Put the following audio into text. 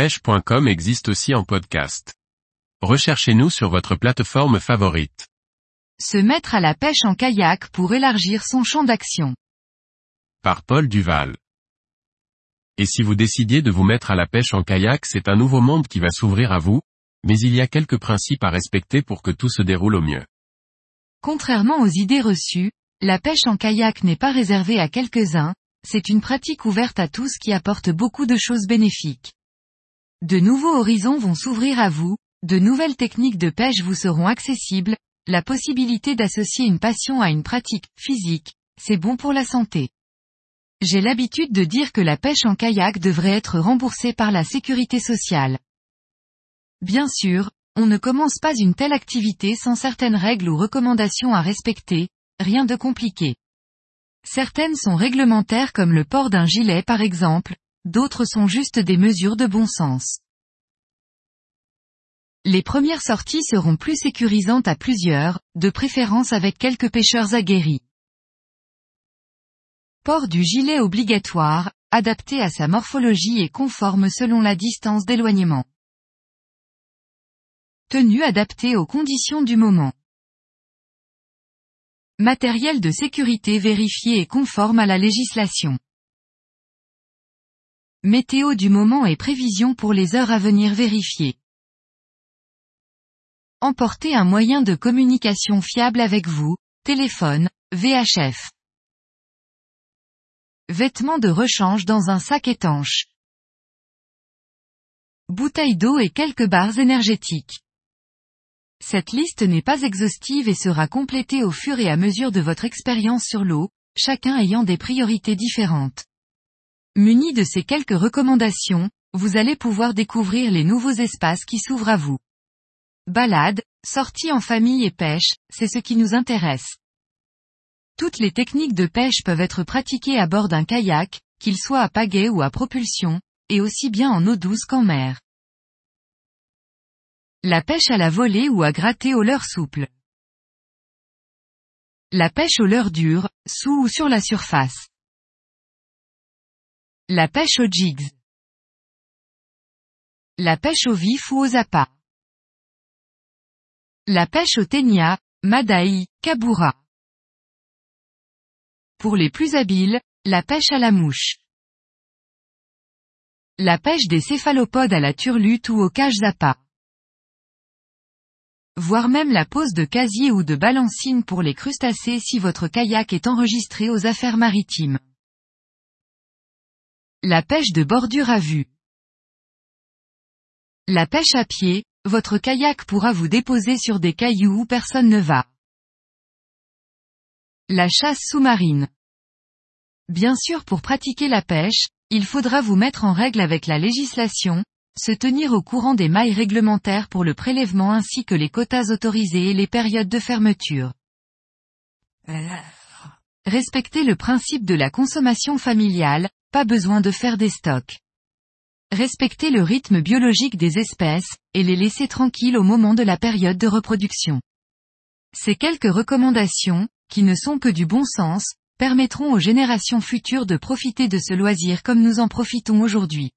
pêche.com existe aussi en podcast. Recherchez-nous sur votre plateforme favorite. Se mettre à la pêche en kayak pour élargir son champ d'action. Par Paul Duval. Et si vous décidiez de vous mettre à la pêche en kayak, c'est un nouveau monde qui va s'ouvrir à vous, mais il y a quelques principes à respecter pour que tout se déroule au mieux. Contrairement aux idées reçues, la pêche en kayak n'est pas réservée à quelques-uns, c'est une pratique ouverte à tous qui apporte beaucoup de choses bénéfiques. De nouveaux horizons vont s'ouvrir à vous, de nouvelles techniques de pêche vous seront accessibles, la possibilité d'associer une passion à une pratique physique, c'est bon pour la santé. J'ai l'habitude de dire que la pêche en kayak devrait être remboursée par la sécurité sociale. Bien sûr, on ne commence pas une telle activité sans certaines règles ou recommandations à respecter, rien de compliqué. Certaines sont réglementaires comme le port d'un gilet par exemple, d'autres sont juste des mesures de bon sens. Les premières sorties seront plus sécurisantes à plusieurs, de préférence avec quelques pêcheurs aguerris. Port du gilet obligatoire, adapté à sa morphologie et conforme selon la distance d'éloignement. Tenue adaptée aux conditions du moment. Matériel de sécurité vérifié et conforme à la législation. Météo du moment et prévision pour les heures à venir vérifiées. Emportez un moyen de communication fiable avec vous, téléphone, VHF. Vêtements de rechange dans un sac étanche. Bouteille d'eau et quelques barres énergétiques. Cette liste n'est pas exhaustive et sera complétée au fur et à mesure de votre expérience sur l'eau, chacun ayant des priorités différentes. Muni de ces quelques recommandations, vous allez pouvoir découvrir les nouveaux espaces qui s'ouvrent à vous. Balade, sortie en famille et pêche, c'est ce qui nous intéresse. Toutes les techniques de pêche peuvent être pratiquées à bord d'un kayak, qu'il soit à pagaie ou à propulsion, et aussi bien en eau douce qu'en mer. La pêche à la volée ou à gratter au leurre souple. La pêche au leurre dur, sous ou sur la surface. La pêche aux jigs. La pêche au vif ou aux appâts. La pêche au ténia, madaï, kabura. Pour les plus habiles, la pêche à la mouche. La pêche des céphalopodes à la turlute ou aux cages appâts voire même la pose de casier ou de balancine pour les crustacés si votre kayak est enregistré aux affaires maritimes. La pêche de bordure à vue. La pêche à pied, votre kayak pourra vous déposer sur des cailloux où personne ne va. La chasse sous-marine. Bien sûr pour pratiquer la pêche, il faudra vous mettre en règle avec la législation, se tenir au courant des mailles réglementaires pour le prélèvement ainsi que les quotas autorisés et les périodes de fermeture. Respecter le principe de la consommation familiale, pas besoin de faire des stocks. Respecter le rythme biologique des espèces, et les laisser tranquilles au moment de la période de reproduction. Ces quelques recommandations, qui ne sont que du bon sens, permettront aux générations futures de profiter de ce loisir comme nous en profitons aujourd'hui.